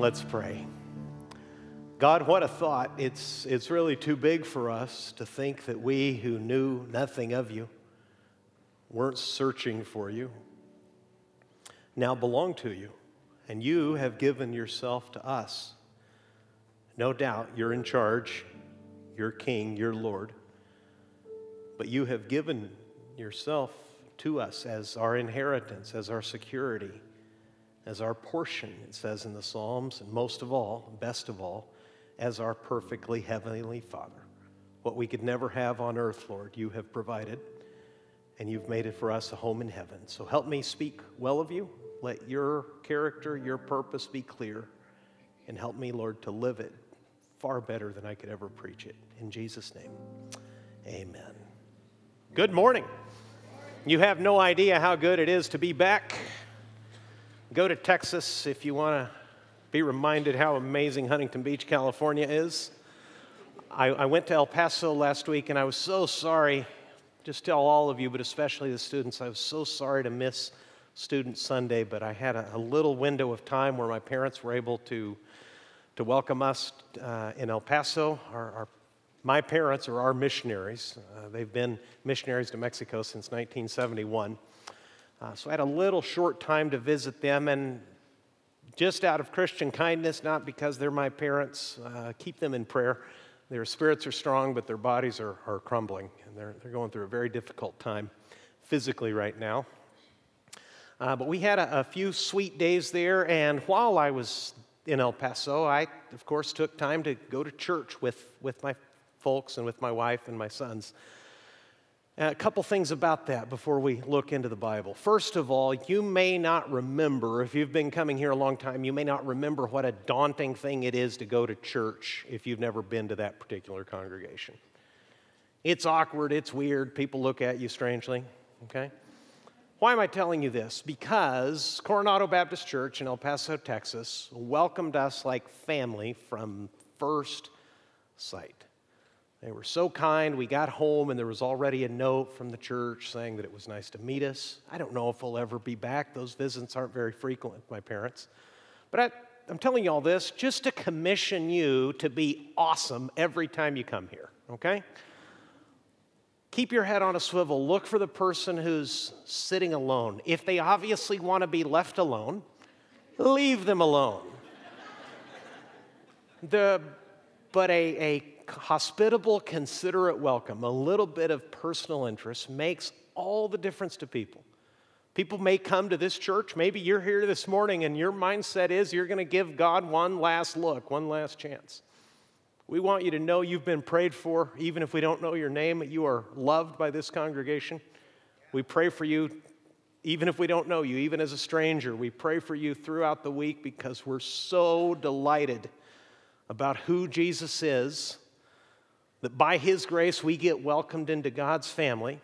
Let's pray. God, what a thought. It's, it's really too big for us to think that we who knew nothing of you, weren't searching for you, now belong to you. And you have given yourself to us. No doubt you're in charge, you're king, you're Lord. But you have given yourself to us as our inheritance, as our security, as our portion, it says in the Psalms, and most of all, best of all, as our perfectly heavenly Father. What we could never have on earth, Lord, you have provided, and you've made it for us a home in heaven. So help me speak well of you. Let your character, your purpose be clear, and help me, Lord, to live it far better than I could ever preach it. In Jesus' name, amen. Good morning. You have no idea how good it is to be back. Go to Texas if you want to be reminded how amazing Huntington Beach, California is. I, I, went to El Paso last week and I was so sorry. Just tell all of you, but especially the students, I was so sorry to miss Student Sunday, but I had a, a little window of time where my parents were able to, to welcome us uh, in El Paso. Our, our, my parents are our missionaries. Uh, they've been missionaries to Mexico since 1971. Uh, so I had a little short time to visit them, and just out of Christian kindness, not because they're my parents. Uh, keep them in prayer. Their spirits are strong, but their bodies are, are crumbling, and they're, they're going through a very difficult time physically right now. Uh, but we had a, a, few sweet days there, and while I was in El Paso, I, of course, took time to go to church with, with my folks and with my wife and my sons. Uh, a couple things about that before we look into the Bible. First of all, you may not remember, if you've been coming here a long time, you may not remember what a daunting thing it is to go to church if you've never been to that particular congregation. It's awkward, it's weird, people look at you strangely, okay? Why am I telling you this? Because Coronado Baptist Church in El Paso, Texas welcomed us like family from first sight. They were so kind. We got home, and there was already a note from the church saying that it was nice to meet us. I don't know if we'll ever be back. Those visits aren't very frequent with my parents. But I, I'm telling you all this just to commission you to be awesome every time you come here, okay? Keep your head on a swivel. Look for the person who's sitting alone. If they obviously want to be left alone, leave them alone. The, but a, a hospitable, considerate welcome, a little bit of personal interest makes all the difference to people. People may come to this church. Maybe you're here this morning and your mindset is you're going to give God one last look, one last chance. We want you to know you've been prayed for, even if we don't know your name, you are loved by this congregation. We pray for you, even if we don't know you, even as a stranger. We pray for you throughout the week because we're so delighted about who Jesus is that by His grace we get welcomed into God's family.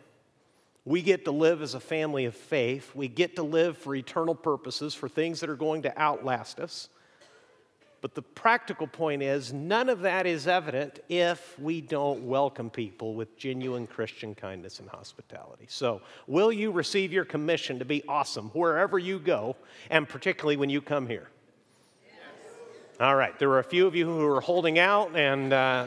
We get to live as a family of faith. We get to live for eternal purposes, for things that are going to outlast us. But the practical point is, none of that is evident if we don't welcome people with genuine Christian kindness and hospitality. So, will you receive your commission to be awesome wherever you go, and particularly when you come here? Yes. All right, there are a few of you who are holding out, and uh,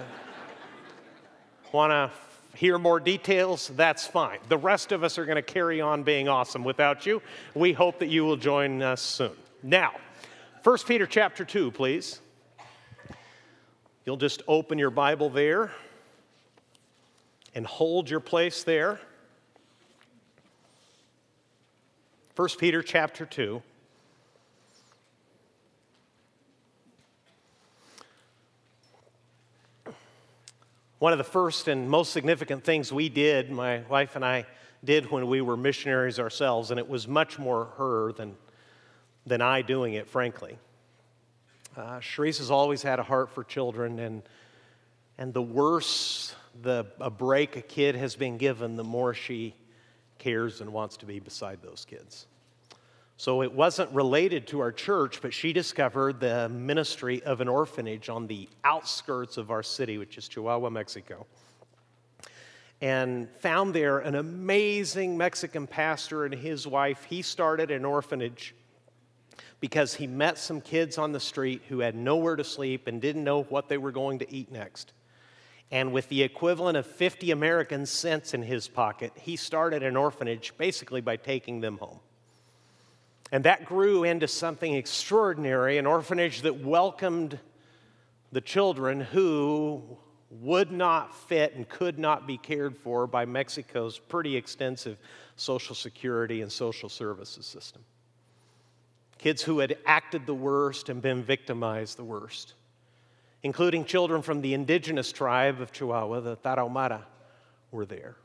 Want to hear more details? That's fine. The rest of us are going to carry on being awesome without you. We hope that you will join us soon. Now, 1 Peter chapter 2, please. You'll just open your Bible there and hold your place there. 1 Peter chapter 2. One of the first and most significant things we did, my wife and I did when we were missionaries ourselves, and it was much more her than, than I doing it, frankly. Uh, has always had a heart for children, and, and the worse the, a break a kid has been given, the more she cares and wants to be beside those kids. So it wasn't related to our church, but she discovered the ministry of an orphanage on the outskirts of our city, which is Chihuahua, Mexico. And found there an amazing Mexican pastor and his wife. He started an orphanage because he met some kids on the street who had nowhere to sleep and didn't know what they were going to eat next. And with the equivalent of 50 American cents in his pocket, he started an orphanage basically by taking them home. And that grew into something extraordinary an orphanage that welcomed the children who would not fit and could not be cared for by Mexico's pretty extensive social security and social services system. Kids who had acted the worst and been victimized the worst including children from the indigenous tribe of Chihuahua, the Tarahumara, were there.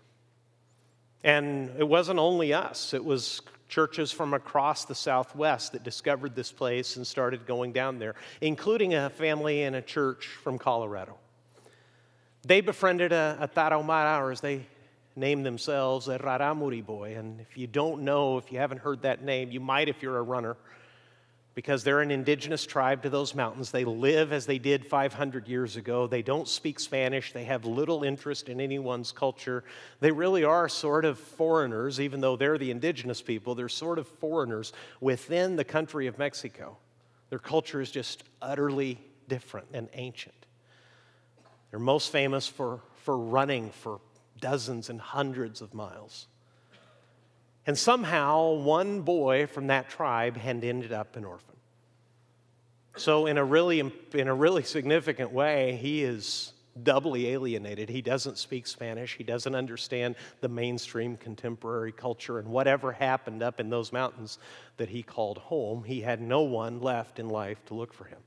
And it wasn't only us, it was churches from across the Southwest that discovered this place and started going down there, including a family and a church from Colorado. They befriended a, a Tarahumara, or as they named themselves, a Raramuri boy. And if you don't know, if you haven't heard that name, you might if you're a runner because they're an indigenous tribe to those mountains. They live as they did 500 years ago. They don't speak Spanish. They have little interest in anyone's culture. They really are sort of foreigners, even though they're the indigenous people. They're sort of foreigners within the country of Mexico. Their culture is just utterly different and ancient. They're most famous for, for running for dozens and hundreds of miles. And somehow, one boy from that tribe had ended up an orphan. So, in a really, in a really significant way, he is doubly alienated. He doesn't speak Spanish. He doesn't understand the mainstream contemporary culture and whatever happened up in those mountains that he called home. He had no one left in life to look for him.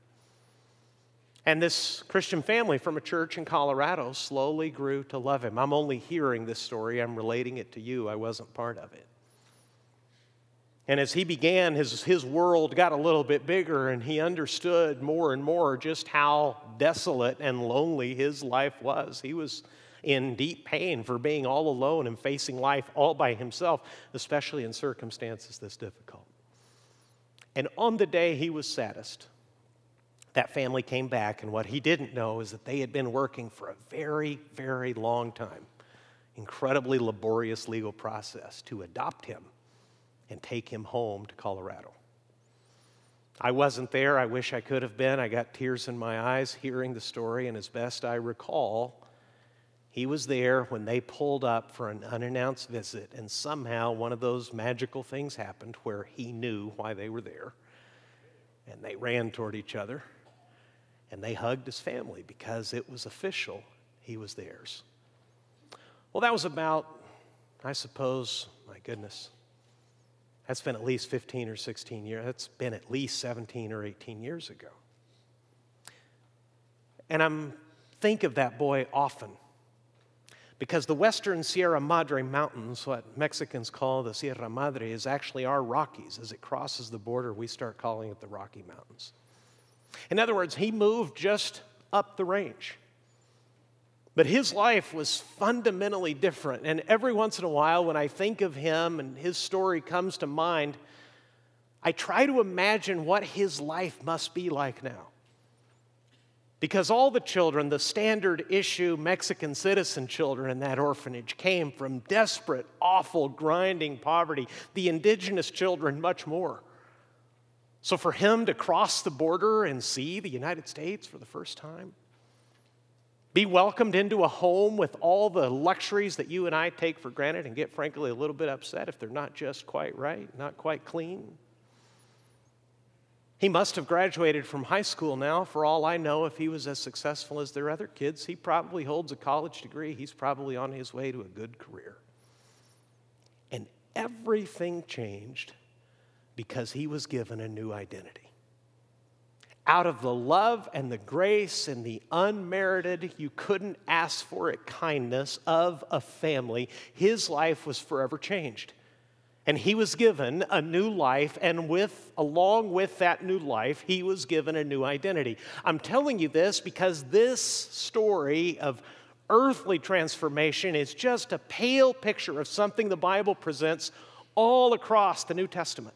And this Christian family from a church in Colorado slowly grew to love him. I'm only hearing this story, I'm relating it to you. I wasn't part of it. And as he began, his, his world got a little bit bigger, and he understood more and more just how desolate and lonely his life was. He was in deep pain for being all alone and facing life all by himself, especially in circumstances this difficult. And on the day he was saddest, that family came back, and what he didn't know is that they had been working for a very, very long time, incredibly laborious legal process to adopt him and take him home to Colorado. I wasn't there. I wish I could have been. I got tears in my eyes hearing the story, and as best I recall, he was there when they pulled up for an unannounced visit, and somehow one of those magical things happened where he knew why they were there. And they ran toward each other, and they hugged his family because it was official. He was theirs. Well, that was about, I suppose, my goodness, that's been at least 15 or 16 years. That's been at least 17 or 18 years ago. And I'm think of that boy often because the western Sierra Madre Mountains, what Mexicans call the Sierra Madre, is actually our Rockies. As it crosses the border, we start calling it the Rocky Mountains. In other words, he moved just up the range. But his life was fundamentally different. And every once in a while, when I think of him and his story comes to mind, I try to imagine what his life must be like now. Because all the children, the standard issue Mexican citizen children in that orphanage, came from desperate, awful, grinding poverty. The indigenous children, much more. So for him to cross the border and see the United States for the first time, be welcomed into a home with all the luxuries that you and I take for granted and get, frankly, a little bit upset if they're not just quite right, not quite clean. He must have graduated from high school now, for all I know, if he was as successful as their other kids. He probably holds a college degree. He's probably on his way to a good career. And everything changed because he was given a new identity out of the love and the grace and the unmerited, you couldn't ask for it kindness of a family, his life was forever changed. And he was given a new life, and with, along with that new life, he was given a new identity. I'm telling you this because this story of earthly transformation is just a pale picture of something the Bible presents all across the New Testament.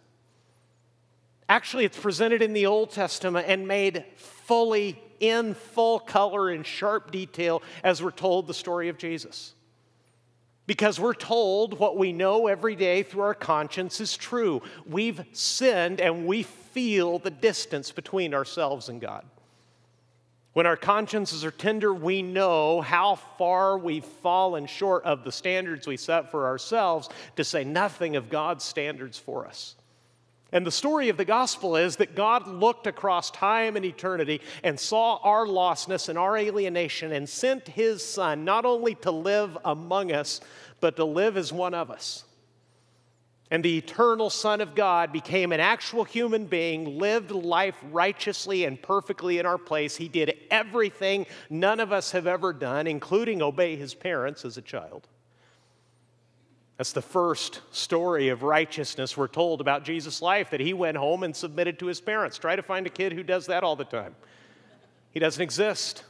Actually, it's presented in the Old Testament and made fully in full color and sharp detail as we're told the story of Jesus. Because we're told what we know every day through our conscience is true. We've sinned and we feel the distance between ourselves and God. When our consciences are tender, we know how far we've fallen short of the standards we set for ourselves, to say nothing of God's standards for us. And the story of the gospel is that God looked across time and eternity and saw our lostness and our alienation and sent his son not only to live among us, but to live as one of us. And the eternal Son of God became an actual human being, lived life righteously and perfectly in our place. He did everything none of us have ever done, including obey his parents as a child. That's the first story of righteousness we're told about Jesus' life that he went home and submitted to his parents. Try to find a kid who does that all the time. He doesn't exist.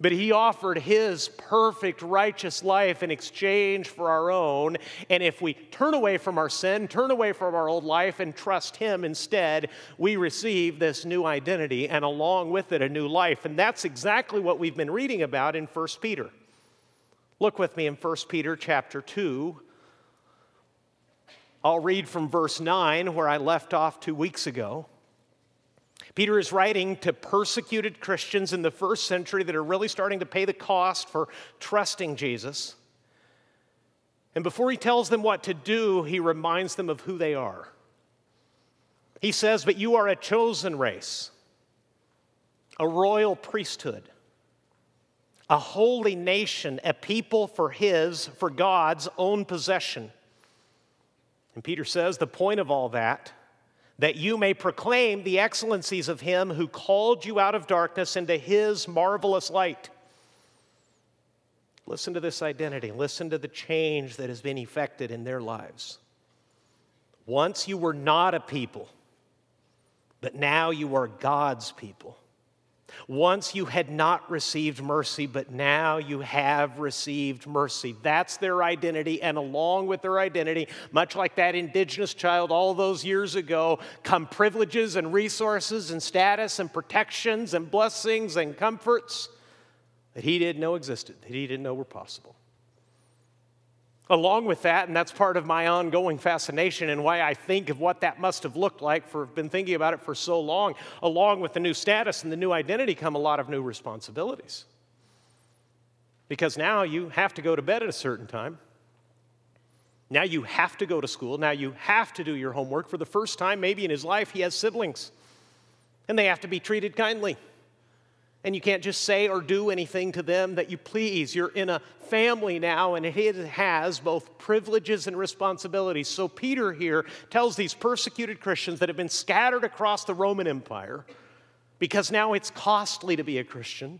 But he offered his perfect righteous life in exchange for our own. And if we turn away from our sin, turn away from our old life, and trust him instead, we receive this new identity and along with it a new life. And that's exactly what we've been reading about in 1 Peter. Look with me in 1 Peter chapter 2. I'll read from verse 9 where I left off two weeks ago. Peter is writing to persecuted Christians in the first century that are really starting to pay the cost for trusting Jesus. And before he tells them what to do, he reminds them of who they are. He says, But you are a chosen race, a royal priesthood, a holy nation, a people for his, for God's own possession. And Peter says, The point of all that that you may proclaim the excellencies of him who called you out of darkness into his marvelous light. Listen to this identity. Listen to the change that has been effected in their lives. Once you were not a people, but now you are God's people. Once you had not received mercy, but now you have received mercy. That's their identity. And along with their identity, much like that indigenous child all those years ago, come privileges and resources and status and protections and blessings and comforts that he didn't know existed, that he didn't know were possible. Along with that, and that's part of my ongoing fascination and why I think of what that must have looked like for been thinking about it for so long, along with the new status and the new identity come a lot of new responsibilities. Because now you have to go to bed at a certain time. Now you have to go to school. Now you have to do your homework. For the first time, maybe in his life, he has siblings, and they have to be treated kindly and you can't just say or do anything to them that you please. You're in a family now, and it has both privileges and responsibilities. So, Peter here tells these persecuted Christians that have been scattered across the Roman Empire because now it's costly to be a Christian.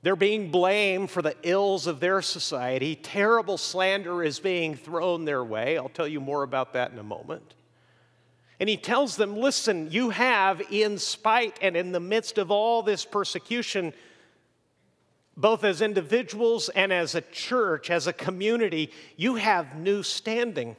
They're being blamed for the ills of their society. Terrible slander is being thrown their way. I'll tell you more about that in a moment. And he tells them, listen, you have, in spite and in the midst of all this persecution, both as individuals and as a church, as a community, you have new standing.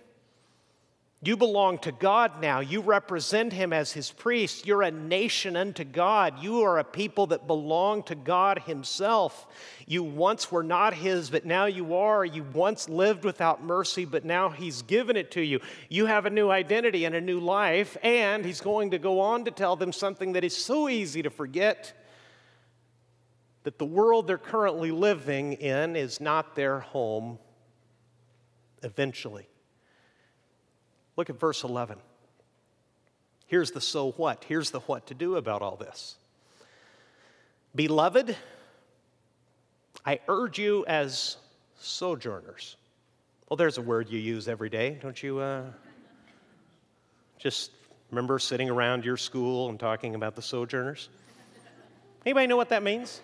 You belong to God now. You represent Him as His priest. You're a nation unto God. You are a people that belong to God Himself. You once were not His, but now you are. You once lived without mercy, but now He's given it to you. You have a new identity and a new life, and He's going to go on to tell them something that is so easy to forget that the world they're currently living in is not their home eventually. Look at verse 11. Here's the so what. Here's the what to do about all this. Beloved, I urge you as sojourners. Well, there's a word you use every day, don't you? Uh, just remember sitting around your school and talking about the sojourners? Anybody know what that means?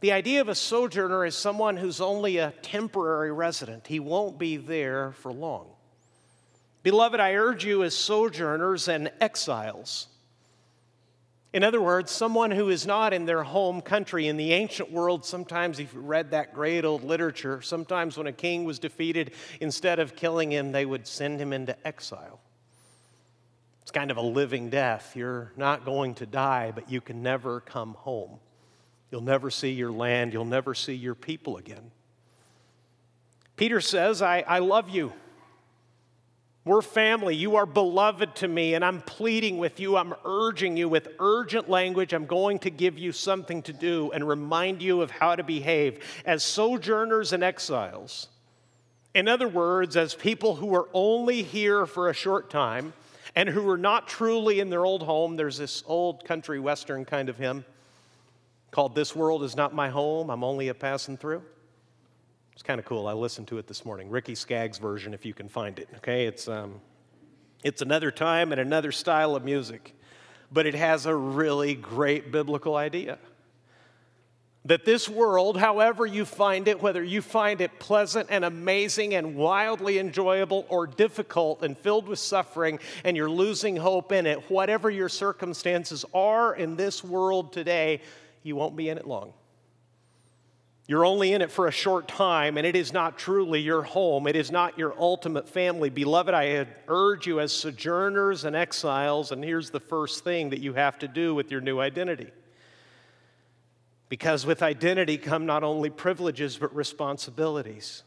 The idea of a sojourner is someone who's only a temporary resident. He won't be there for long. Beloved, I urge you as sojourners and exiles. In other words, someone who is not in their home country. In the ancient world, sometimes, if you read that great old literature, sometimes when a king was defeated, instead of killing him, they would send him into exile. It's kind of a living death. You're not going to die, but you can never come home. You'll never see your land. You'll never see your people again. Peter says, I, I love you. We're family. You are beloved to me, and I'm pleading with you. I'm urging you with urgent language. I'm going to give you something to do and remind you of how to behave as sojourners and exiles. In other words, as people who are only here for a short time and who are not truly in their old home, there's this old country western kind of hymn called This World Is Not My Home, I'm Only a Passing Through. It's kind of cool. I listened to it this morning. Ricky Skaggs' version, if you can find it. Okay, it's um, it's another time and another style of music, but it has a really great biblical idea. That this world, however you find it, whether you find it pleasant and amazing and wildly enjoyable or difficult and filled with suffering and you're losing hope in it, whatever your circumstances are in this world today, you won't be in it long. You're only in it for a short time, and it is not truly your home. It is not your ultimate family. Beloved, I urge you as sojourners and exiles, and here's the first thing that you have to do with your new identity. Because with identity come not only privileges, but responsibilities.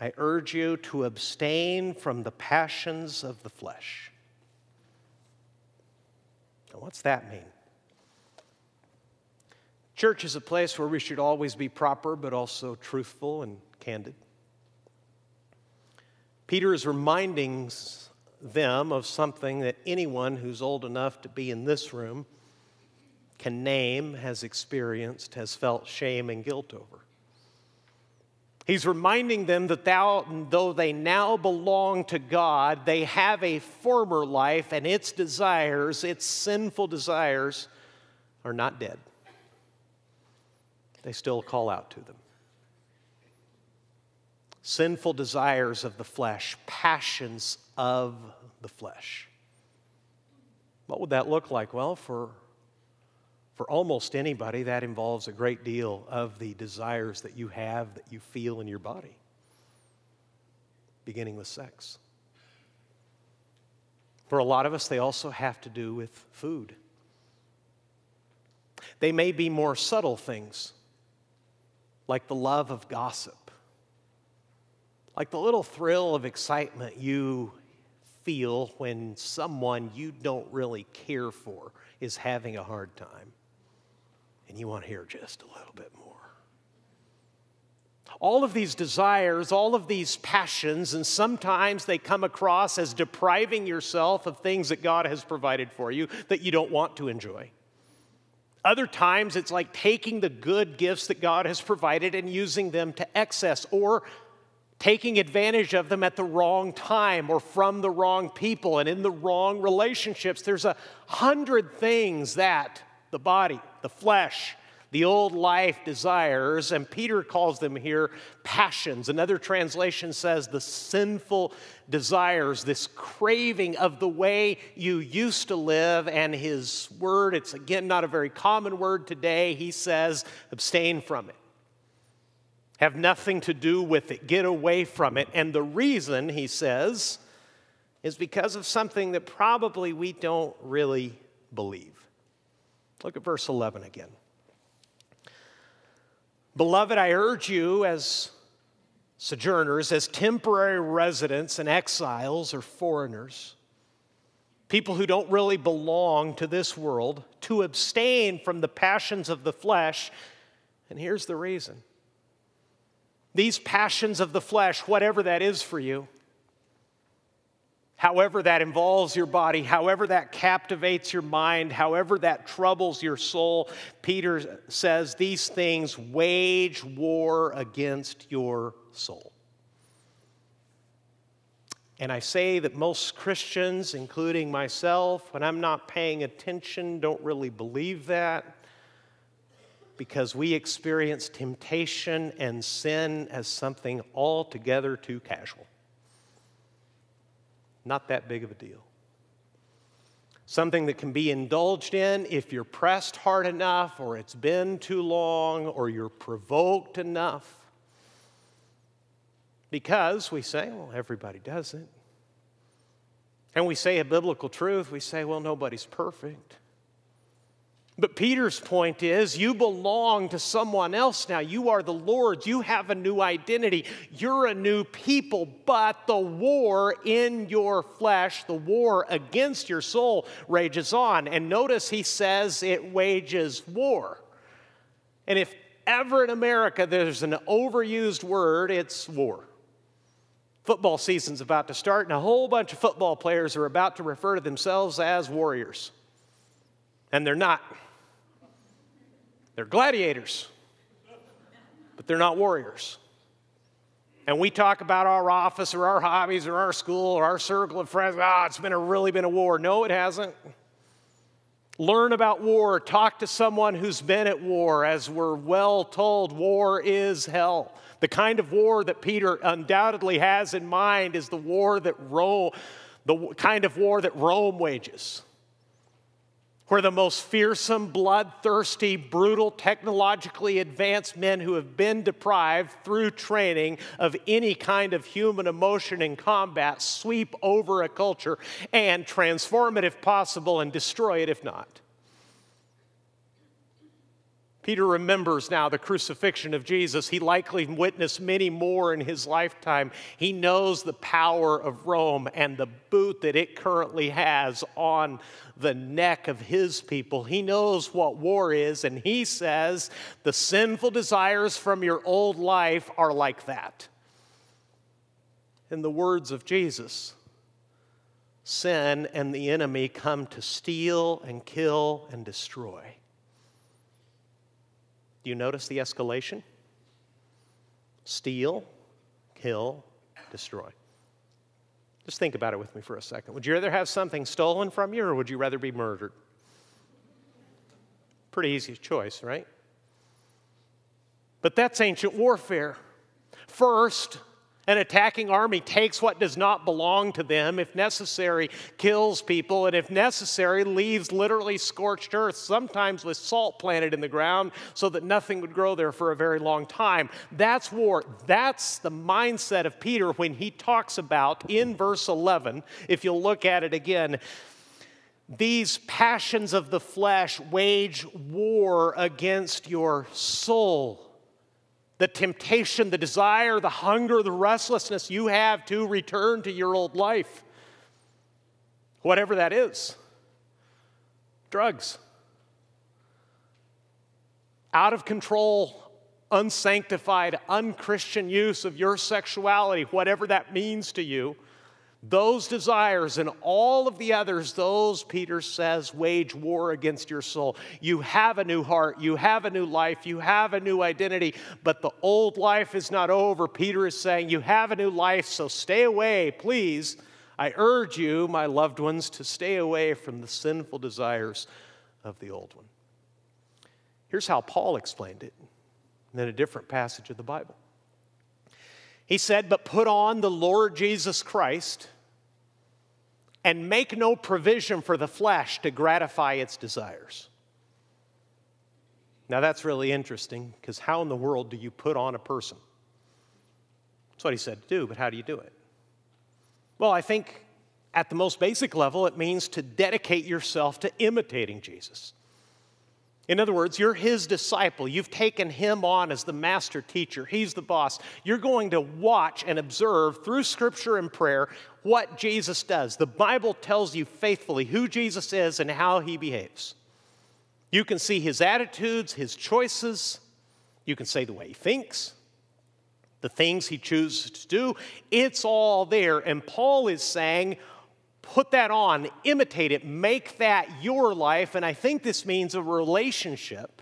I urge you to abstain from the passions of the flesh. Now, what's that mean? Church is a place where we should always be proper, but also truthful and candid. Peter is reminding them of something that anyone who's old enough to be in this room can name, has experienced, has felt shame and guilt over. He's reminding them that thou, though they now belong to God, they have a former life and its desires, its sinful desires, are not dead they still call out to them. Sinful desires of the flesh, passions of the flesh. What would that look like? Well, for, for almost anybody, that involves a great deal of the desires that you have, that you feel in your body, beginning with sex. For a lot of us, they also have to do with food. They may be more subtle things like the love of gossip, like the little thrill of excitement you feel when someone you don't really care for is having a hard time and you want to hear just a little bit more. All of these desires, all of these passions, and sometimes they come across as depriving yourself of things that God has provided for you that you don't want to enjoy. Other times, it's like taking the good gifts that God has provided and using them to excess, or taking advantage of them at the wrong time or from the wrong people and in the wrong relationships. There's a hundred things that the body, the flesh, the old life desires, and Peter calls them here passions. Another translation says the sinful desires, this craving of the way you used to live. And his word, it's again not a very common word today, he says, abstain from it. Have nothing to do with it. Get away from it. And the reason, he says, is because of something that probably we don't really believe. Look at verse 11 again. Beloved, I urge you as sojourners, as temporary residents and exiles or foreigners, people who don't really belong to this world, to abstain from the passions of the flesh. And here's the reason these passions of the flesh, whatever that is for you, however that involves your body, however that captivates your mind, however that troubles your soul, Peter says these things wage war against your soul. And I say that most Christians, including myself, when I'm not paying attention, don't really believe that because we experience temptation and sin as something altogether too casual not that big of a deal. Something that can be indulged in if you're pressed hard enough, or it's been too long, or you're provoked enough. Because we say, well, everybody does it. And we say a biblical truth, we say, well, nobody's perfect. But Peter's point is you belong to someone else now. You are the Lord's. You have a new identity. You're a new people. But the war in your flesh, the war against your soul, rages on. And notice he says it wages war. And if ever in America there's an overused word, it's war. Football season's about to start, and a whole bunch of football players are about to refer to themselves as warriors. And they're not. They're gladiators, but they're not warriors. And we talk about our office or our hobbies or our school or our circle of friends. Ah, oh, it's been a really been a war. No, it hasn't. Learn about war. Talk to someone who's been at war. As we're well told, war is hell. The kind of war that Peter undoubtedly has in mind is the war that Rome, the kind of war that Rome wages where the most fearsome, bloodthirsty, brutal, technologically advanced men who have been deprived through training of any kind of human emotion in combat sweep over a culture and transform it if possible and destroy it if not. Peter remembers now the crucifixion of Jesus. He likely witnessed many more in his lifetime. He knows the power of Rome and the boot that it currently has on the neck of his people. He knows what war is, and he says the sinful desires from your old life are like that. In the words of Jesus, sin and the enemy come to steal and kill and destroy. Do you notice the escalation? Steal, kill, destroy. Just think about it with me for a second. Would you rather have something stolen from you or would you rather be murdered? Pretty easy choice, right? But that's ancient warfare. First, an attacking army takes what does not belong to them, if necessary, kills people, and if necessary, leaves literally scorched earth, sometimes with salt planted in the ground so that nothing would grow there for a very long time. That's war. That's the mindset of Peter when he talks about in verse 11, if you'll look at it again. These passions of the flesh wage war against your soul the temptation, the desire, the hunger, the restlessness you have to return to your old life. Whatever that is. Drugs, out of control, unsanctified, unchristian use of your sexuality, whatever that means to you those desires and all of the others, those, Peter says, wage war against your soul. You have a new heart, you have a new life, you have a new identity, but the old life is not over. Peter is saying, You have a new life, so stay away, please. I urge you, my loved ones, to stay away from the sinful desires of the old one. Here's how Paul explained it in a different passage of the Bible. He said, But put on the Lord Jesus Christ and make no provision for the flesh to gratify its desires. Now that's really interesting because how in the world do you put on a person? That's what he said to do, but how do you do it? Well, I think at the most basic level, it means to dedicate yourself to imitating Jesus. In other words, you're his disciple. You've taken him on as the master teacher. He's the boss. You're going to watch and observe through scripture and prayer what Jesus does. The Bible tells you faithfully who Jesus is and how he behaves. You can see his attitudes, his choices. You can say the way he thinks, the things he chooses to do. It's all there. And Paul is saying, put that on, imitate it, make that your life. And I think this means a relationship,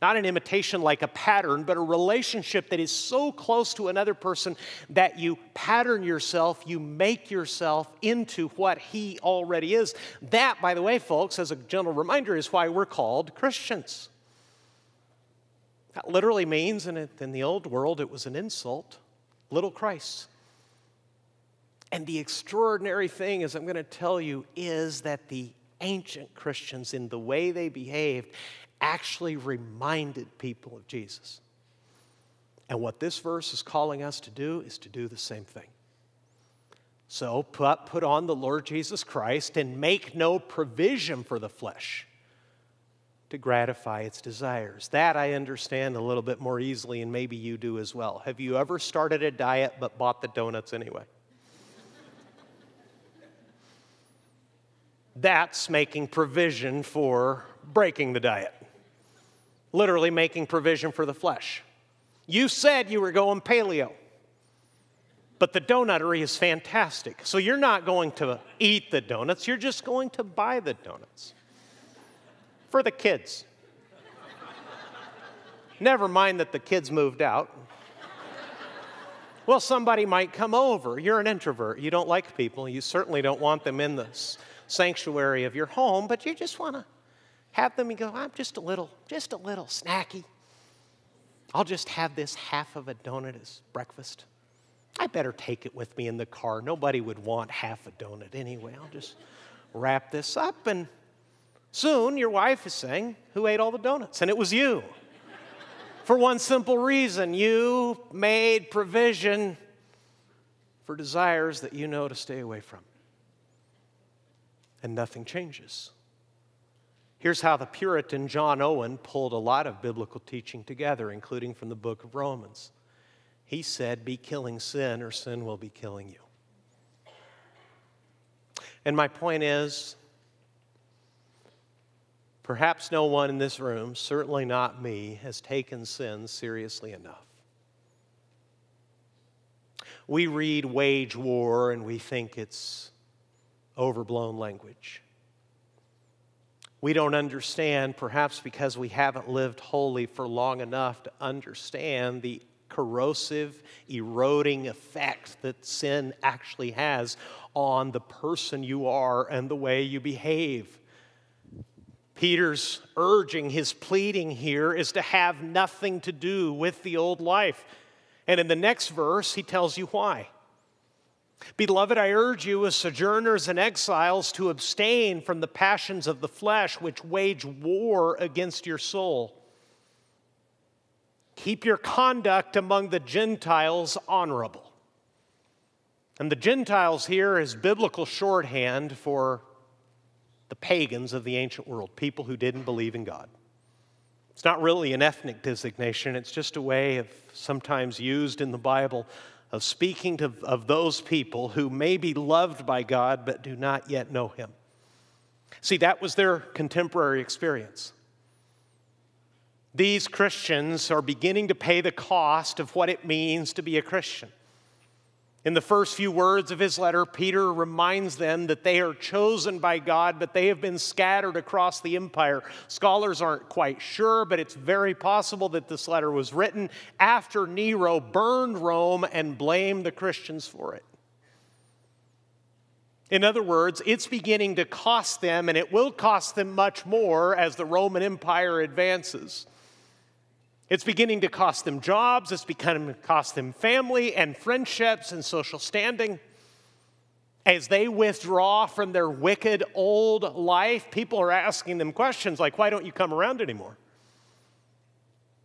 not an imitation like a pattern, but a relationship that is so close to another person that you pattern yourself, you make yourself into what he already is. That, by the way, folks, as a gentle reminder, is why we're called Christians. That literally means, and in the old world, it was an insult little Christ. And the extraordinary thing, as I'm going to tell you, is that the ancient Christians, in the way they behaved, actually reminded people of Jesus. And what this verse is calling us to do is to do the same thing. So put, put on the Lord Jesus Christ and make no provision for the flesh to gratify its desires. That I understand a little bit more easily, and maybe you do as well. Have you ever started a diet but bought the donuts anyway? That's making provision for breaking the diet, literally making provision for the flesh. You said you were going paleo, but the donutery is fantastic. So you're not going to eat the donuts, you're just going to buy the donuts for the kids. Never mind that the kids moved out. Well, somebody might come over. You're an introvert. You don't like people. You certainly don't want them in the sanctuary of your home, but you just want to have them and go, I'm just a little, just a little snacky. I'll just have this half of a donut as breakfast. I better take it with me in the car. Nobody would want half a donut anyway. I'll just wrap this up and Soon, your wife is saying, Who ate all the donuts? And it was you. for one simple reason you made provision for desires that you know to stay away from. And nothing changes. Here's how the Puritan John Owen pulled a lot of biblical teaching together, including from the book of Romans. He said, Be killing sin, or sin will be killing you. And my point is, Perhaps no one in this room, certainly not me, has taken sin seriously enough. We read wage war and we think it's overblown language. We don't understand, perhaps because we haven't lived holy for long enough to understand the corrosive, eroding effect that sin actually has on the person you are and the way you behave. Peter's urging, his pleading here is to have nothing to do with the old life. And in the next verse, he tells you why. Beloved, I urge you as sojourners and exiles to abstain from the passions of the flesh which wage war against your soul. Keep your conduct among the Gentiles honorable. And the Gentiles here is biblical shorthand for the pagans of the ancient world, people who didn't believe in God. It's not really an ethnic designation, it's just a way of sometimes used in the Bible of speaking to, of those people who may be loved by God but do not yet know Him. See, that was their contemporary experience. These Christians are beginning to pay the cost of what it means to be a Christian. In the first few words of his letter, Peter reminds them that they are chosen by God, but they have been scattered across the empire. Scholars aren't quite sure, but it's very possible that this letter was written after Nero burned Rome and blamed the Christians for it. In other words, it's beginning to cost them, and it will cost them much more as the Roman Empire advances. It's beginning to cost them jobs, it's beginning to cost them family and friendships and social standing. As they withdraw from their wicked old life, people are asking them questions like, Why don't you come around anymore?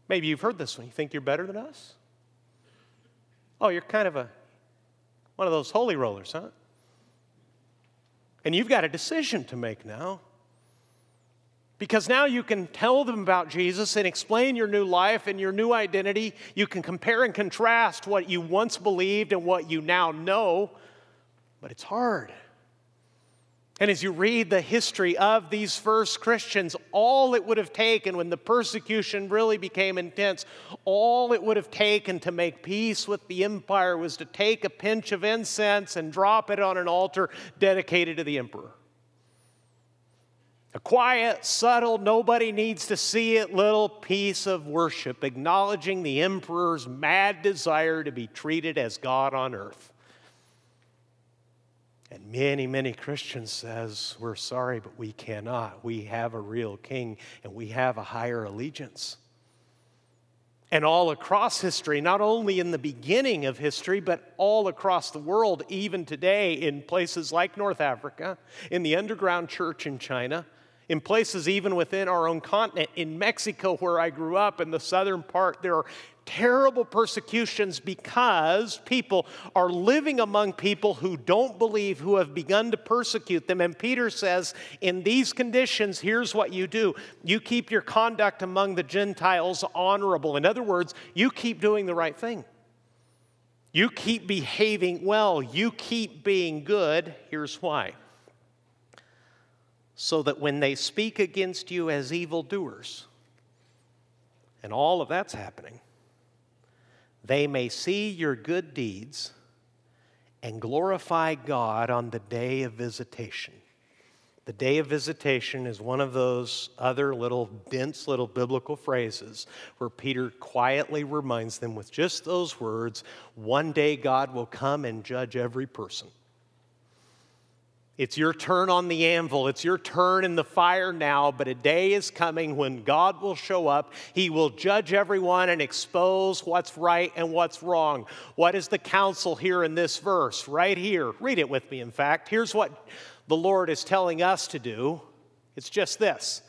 Maybe you've heard this one. You think you're better than us? Oh, you're kind of a one of those holy rollers, huh? And you've got a decision to make now. Because now you can tell them about Jesus and explain your new life and your new identity. You can compare and contrast what you once believed and what you now know, but it's hard. And as you read the history of these first Christians, all it would have taken when the persecution really became intense, all it would have taken to make peace with the empire was to take a pinch of incense and drop it on an altar dedicated to the emperor. A quiet, subtle, nobody needs to see it little piece of worship, acknowledging the emperor's mad desire to be treated as God on earth. And many, many Christians says, we're sorry, but we cannot. We have a real king and we have a higher allegiance. And all across history, not only in the beginning of history, but all across the world, even today in places like North Africa, in the underground church in China, In places even within our own continent, in Mexico, where I grew up, in the southern part, there are terrible persecutions because people are living among people who don't believe, who have begun to persecute them. And Peter says, in these conditions, here's what you do you keep your conduct among the Gentiles honorable. In other words, you keep doing the right thing. You keep behaving well. You keep being good. Here's why. So that when they speak against you as evildoers, and all of that's happening, they may see your good deeds and glorify God on the day of visitation. The day of visitation is one of those other little dense little biblical phrases where Peter quietly reminds them with just those words one day God will come and judge every person. It's your turn on the anvil. It's your turn in the fire now, but a day is coming when God will show up. He will judge everyone and expose what's right and what's wrong. What is the counsel here in this verse? Right here. Read it with me, in fact. Here's what the Lord is telling us to do it's just this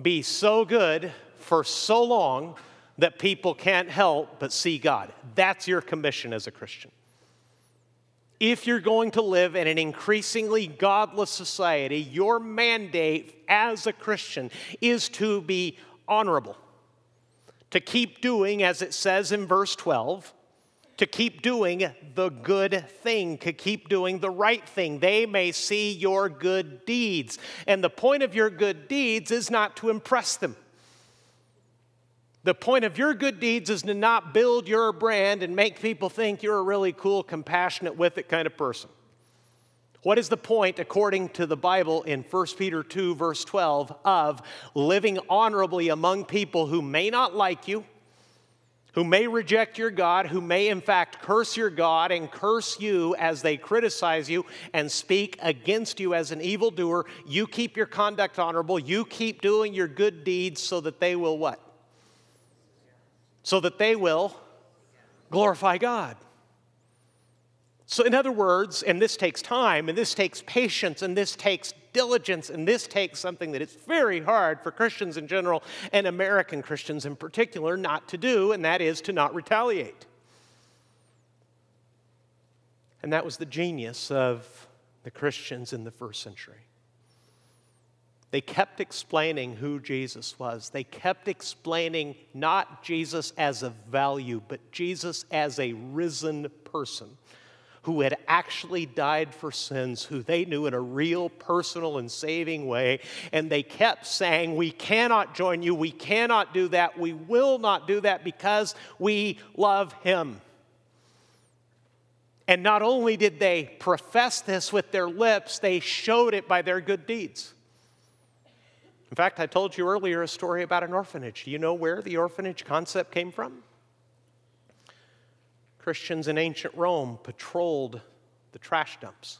be so good for so long that people can't help but see God. That's your commission as a Christian if you're going to live in an increasingly godless society, your mandate as a Christian is to be honorable, to keep doing, as it says in verse 12, to keep doing the good thing, to keep doing the right thing. They may see your good deeds. And the point of your good deeds is not to impress them. The point of your good deeds is to not build your brand and make people think you're a really cool, compassionate, with it kind of person. What is the point, according to the Bible in 1 Peter 2, verse 12, of living honorably among people who may not like you, who may reject your God, who may in fact curse your God and curse you as they criticize you and speak against you as an evildoer? You keep your conduct honorable, you keep doing your good deeds so that they will what? So that they will glorify God. So, in other words, and this takes time, and this takes patience, and this takes diligence, and this takes something that is very hard for Christians in general and American Christians in particular not to do, and that is to not retaliate. And that was the genius of the Christians in the first century. They kept explaining who Jesus was. They kept explaining not Jesus as a value, but Jesus as a risen person who had actually died for sins, who they knew in a real, personal, and saving way. And they kept saying, We cannot join you. We cannot do that. We will not do that because we love him. And not only did they profess this with their lips, they showed it by their good deeds. In fact, I told you earlier a story about an orphanage. Do you know where the orphanage concept came from? Christians in ancient Rome patrolled the trash dumps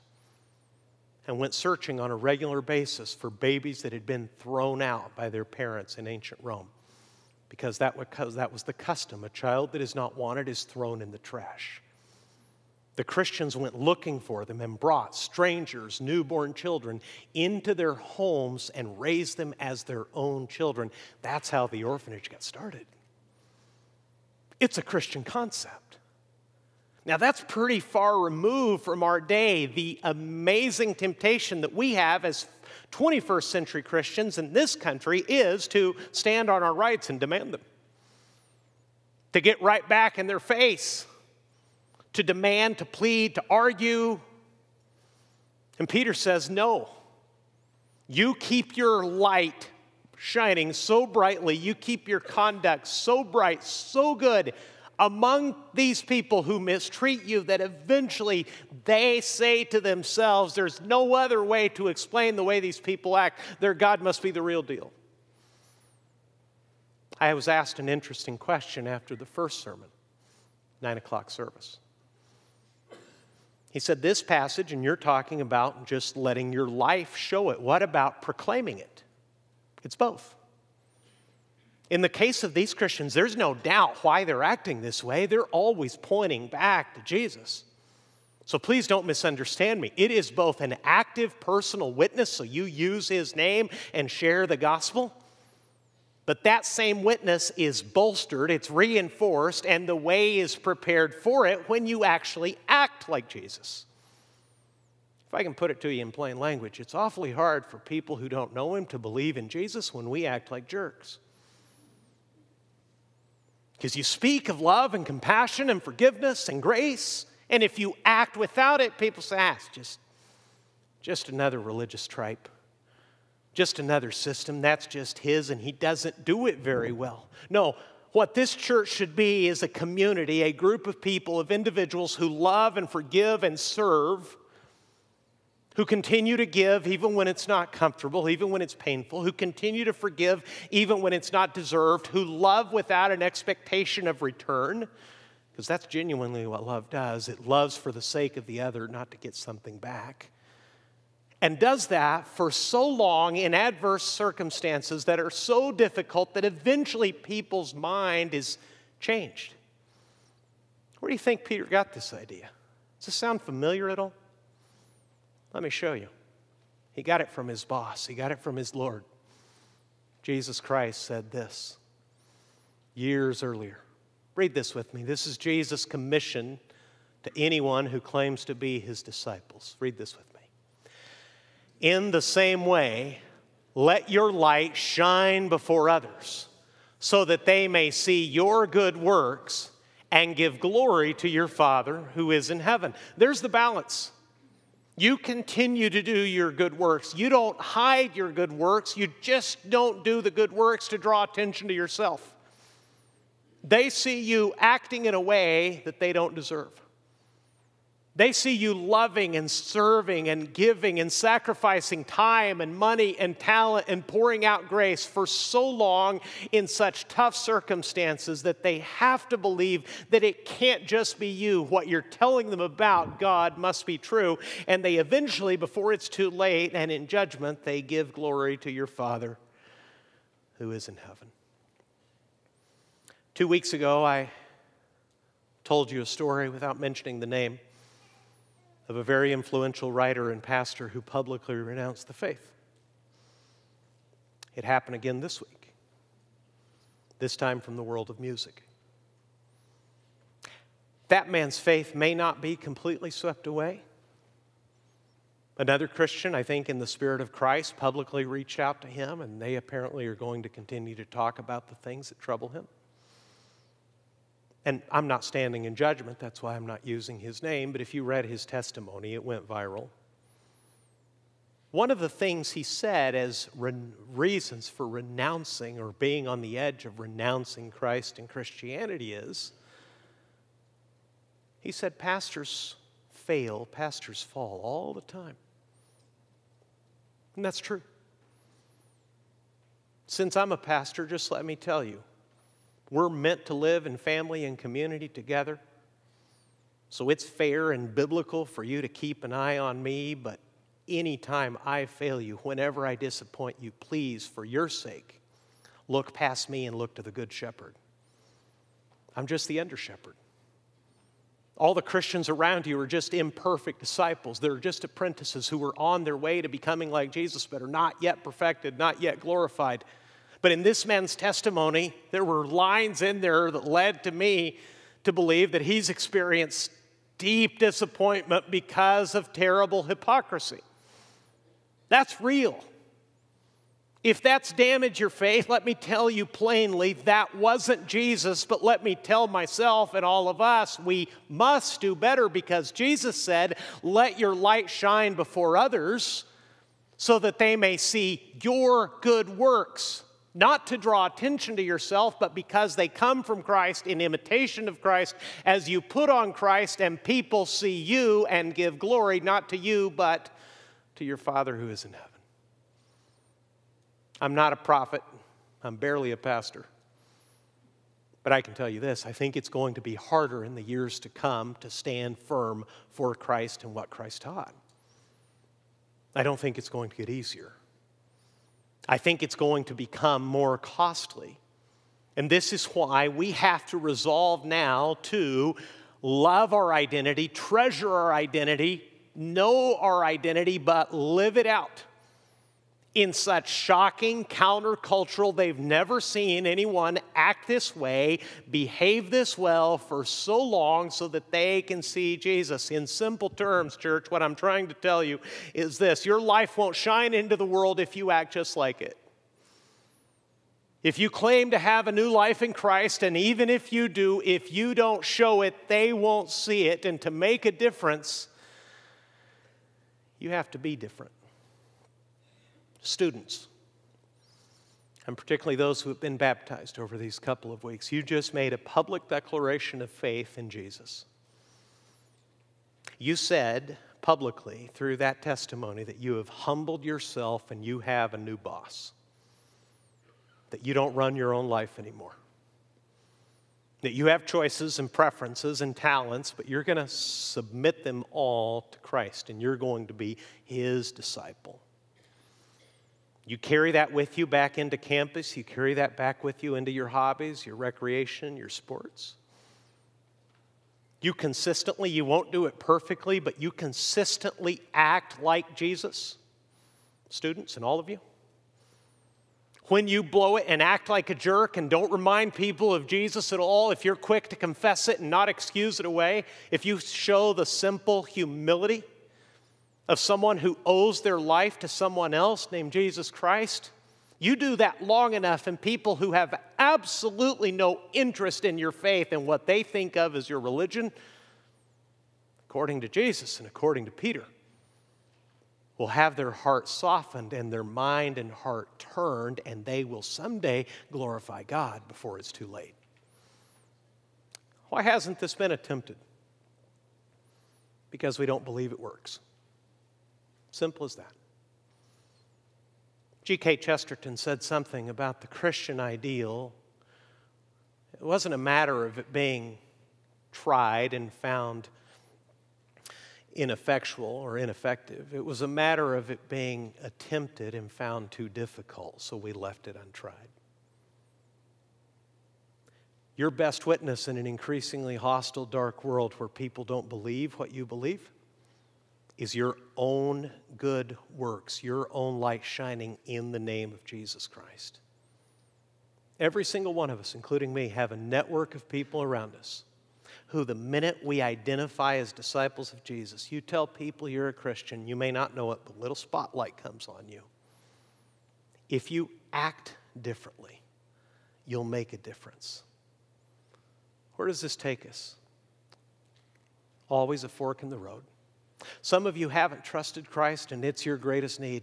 and went searching on a regular basis for babies that had been thrown out by their parents in ancient Rome because that was the custom. A child that is not wanted is thrown in the trash. The Christians went looking for them and brought strangers, newborn children, into their homes and raised them as their own children. That's how the orphanage got started. It's a Christian concept. Now, that's pretty far removed from our day. The amazing temptation that we have as 21st century Christians in this country is to stand on our rights and demand them, to get right back in their face to demand, to plead, to argue. And Peter says, No. You keep your light shining so brightly, you keep your conduct so bright, so good among these people who mistreat you that eventually they say to themselves, There's no other way to explain the way these people act. Their God must be the real deal. I was asked an interesting question after the first sermon, nine o'clock service. He said, This passage, and you're talking about just letting your life show it. What about proclaiming it? It's both. In the case of these Christians, there's no doubt why they're acting this way. They're always pointing back to Jesus. So please don't misunderstand me. It is both an active personal witness, so you use his name and share the gospel. But that same witness is bolstered, it's reinforced, and the way is prepared for it when you actually act like Jesus. If I can put it to you in plain language, it's awfully hard for people who don't know him to believe in Jesus when we act like jerks. Because you speak of love and compassion and forgiveness and grace, and if you act without it, people say, ah, it's just, just another religious tripe, just another system. That's just his, and he doesn't do it very well. No, what this church should be is a community, a group of people, of individuals who love and forgive and serve who continue to give even when it's not comfortable, even when it's painful, who continue to forgive even when it's not deserved, who love without an expectation of return, because that's genuinely what love does. It loves for the sake of the other, not to get something back. And does that for so long in adverse circumstances that are so difficult that eventually people's mind is changed. Where do you think Peter got this idea? Does this sound familiar at all? Let me show you. He got it from his boss, he got it from his Lord. Jesus Christ said this years earlier. Read this with me. This is Jesus' commission to anyone who claims to be his disciples. Read this with me. In the same way, let your light shine before others, so that they may see your good works and give glory to your Father who is in heaven. There's the balance. You continue to do your good works. You don't hide your good works. You just don't do the good works to draw attention to yourself. They see you acting in a way that they don't deserve. They see you loving and serving and giving and sacrificing time and money and talent and pouring out grace for so long in such tough circumstances that they have to believe that it can't just be you. What you're telling them about God must be true. And they eventually, before it's too late and in judgment, they give glory to your Father who is in heaven. Two weeks ago, I told you a story without mentioning the name of a very influential writer and pastor who publicly renounced the faith. It happened again this week, this time from the world of music. That man's faith may not be completely swept away. Another Christian, I think, in the Spirit of Christ, publicly reached out to him, and they apparently are going to continue to talk about the things that trouble him. And I'm not standing in judgment, that's why I'm not using his name, but if you read his testimony, it went viral. One of the things he said as re- reasons for renouncing or being on the edge of renouncing Christ and Christianity is he said, Pastors fail, pastors fall all the time. And that's true. Since I'm a pastor, just let me tell you, we're meant to live in family and community together. So it's fair and biblical for you to keep an eye on me, but anytime I fail you, whenever I disappoint you, please, for your sake, look past me and look to the Good Shepherd. I'm just the under shepherd. All the Christians around you are just imperfect disciples. They're just apprentices who are on their way to becoming like Jesus, but are not yet perfected, not yet glorified. But in this man's testimony, there were lines in there that led to me to believe that he's experienced deep disappointment because of terrible hypocrisy. That's real. If that's damaged your faith, let me tell you plainly that wasn't Jesus, but let me tell myself and all of us we must do better because Jesus said, Let your light shine before others so that they may see your good works not to draw attention to yourself, but because they come from Christ in imitation of Christ, as you put on Christ and people see you and give glory not to you, but to your Father who is in heaven. I'm not a prophet, I'm barely a pastor. But I can tell you this I think it's going to be harder in the years to come to stand firm for Christ and what Christ taught. I don't think it's going to get easier. I think it's going to become more costly. And this is why we have to resolve now to love our identity, treasure our identity, know our identity, but live it out in such shocking countercultural they've never seen anyone act this way behave this well for so long so that they can see jesus in simple terms church what i'm trying to tell you is this your life won't shine into the world if you act just like it if you claim to have a new life in Christ, and even if you do, if you don't show it, they won't see it. And to make a difference, you have to be different. Students, and particularly those who have been baptized over these couple of weeks, you just made a public declaration of faith in Jesus. You said publicly through that testimony that you have humbled yourself and you have a new boss that you don't run your own life anymore. That you have choices and preferences and talents, but you're going to submit them all to Christ and you're going to be His disciple. You carry that with you back into campus, you carry that back with you into your hobbies, your recreation, your sports. You consistently, you won't do it perfectly, but you consistently act like Jesus. Students and all of you when you blow it and act like a jerk and don't remind people of Jesus at all, if you're quick to confess it and not excuse it away, if you show the simple humility of someone who owes their life to someone else named Jesus Christ, you do that long enough, and people who have absolutely no interest in your faith and what they think of as your religion, according to Jesus and according to Peter, will have their heart softened and their mind and heart turned, and they will someday glorify God before it's too late. Why hasn't this been attempted? Because we don't believe it works. Simple as that. G.K. Chesterton said something about the Christian ideal. It wasn't a matter of it being tried and found ineffectual or ineffective. It was a matter of it being attempted and found too difficult, so we left it untried. Your best witness in an increasingly hostile, dark world where people don't believe what you believe is your own good works, your own light shining in the name of Jesus Christ. Every single one of us, including me, have a network of people around us who, the minute we identify as disciples of Jesus, you tell people you're a Christian, you may not know it, but little spotlight comes on you. If you act differently, you'll make a difference. Where does this take us? Always a fork in the road. Some of you haven't trusted Christ, and it's your greatest need.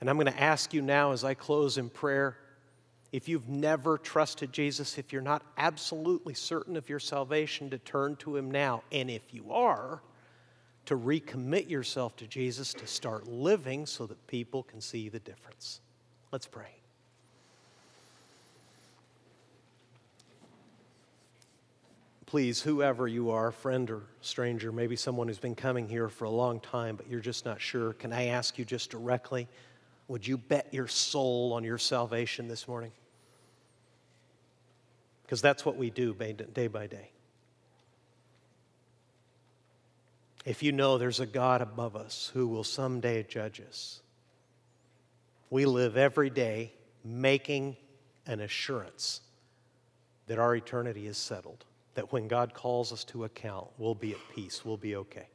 And I'm going to ask you now as I close in prayer if you've never trusted Jesus, if you're not absolutely certain of your salvation, to turn to Him now. And if you are, to recommit yourself to Jesus, to start living so that people can see the difference. Let's pray. Please, whoever you are, friend or stranger, maybe someone who's been coming here for a long time, but you're just not sure, can I ask you just directly? Would you bet your soul on your salvation this morning? Because that's what we do day by day. If you know there's a God above us who will someday judge us, we live every day making an assurance that our eternity is settled, that when God calls us to account, we'll be at peace, we'll be okay.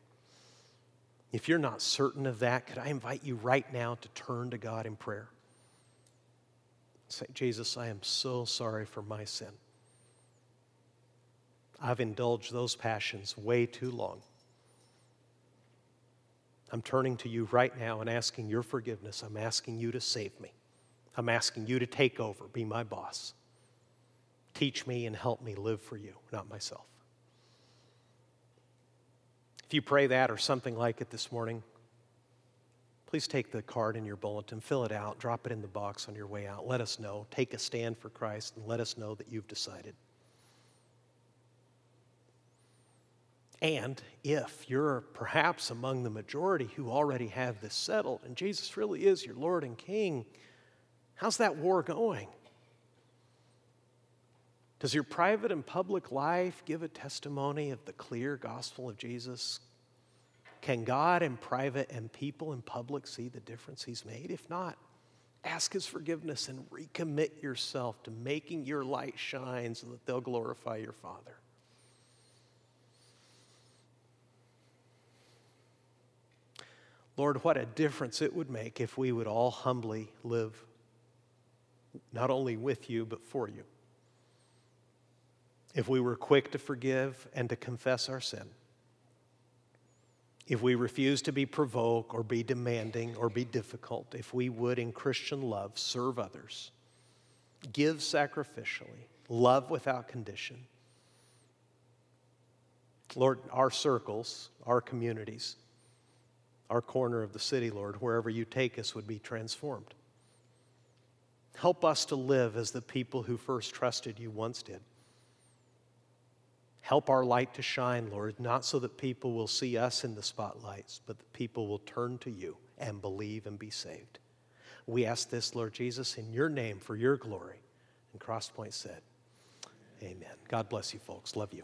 If you're not certain of that, could I invite you right now to turn to God in prayer? Say, Jesus, I am so sorry for my sin. I've indulged those passions way too long. I'm turning to you right now and asking your forgiveness. I'm asking you to save me. I'm asking you to take over, be my boss. Teach me and help me live for you, not myself. If you pray that or something like it this morning, please take the card in your bulletin, fill it out, drop it in the box on your way out. Let us know. Take a stand for Christ and let us know that you've decided. And if you're perhaps among the majority who already have this settled and Jesus really is your Lord and King, how's that war going? Does your private and public life give a testimony of the clear gospel of Jesus? Can God in private and people in public see the difference He's made? If not, ask His forgiveness and recommit yourself to making your light shine so that they'll glorify your Father. Lord, what a difference it would make if we would all humbly live not only with you, but for you. If we were quick to forgive and to confess our sin. If we refuse to be provoked or be demanding or be difficult, if we would, in Christian love, serve others, give sacrificially, love without condition. Lord, our circles, our communities, our corner of the city, Lord, wherever you take us, would be transformed. Help us to live as the people who first trusted you once did. Help our light to shine, Lord, not so that people will see us in the spotlights, but that people will turn to you and believe and be saved. We ask this, Lord Jesus, in your name for your glory. And Crosspoint said, Amen. God bless you, folks. Love you.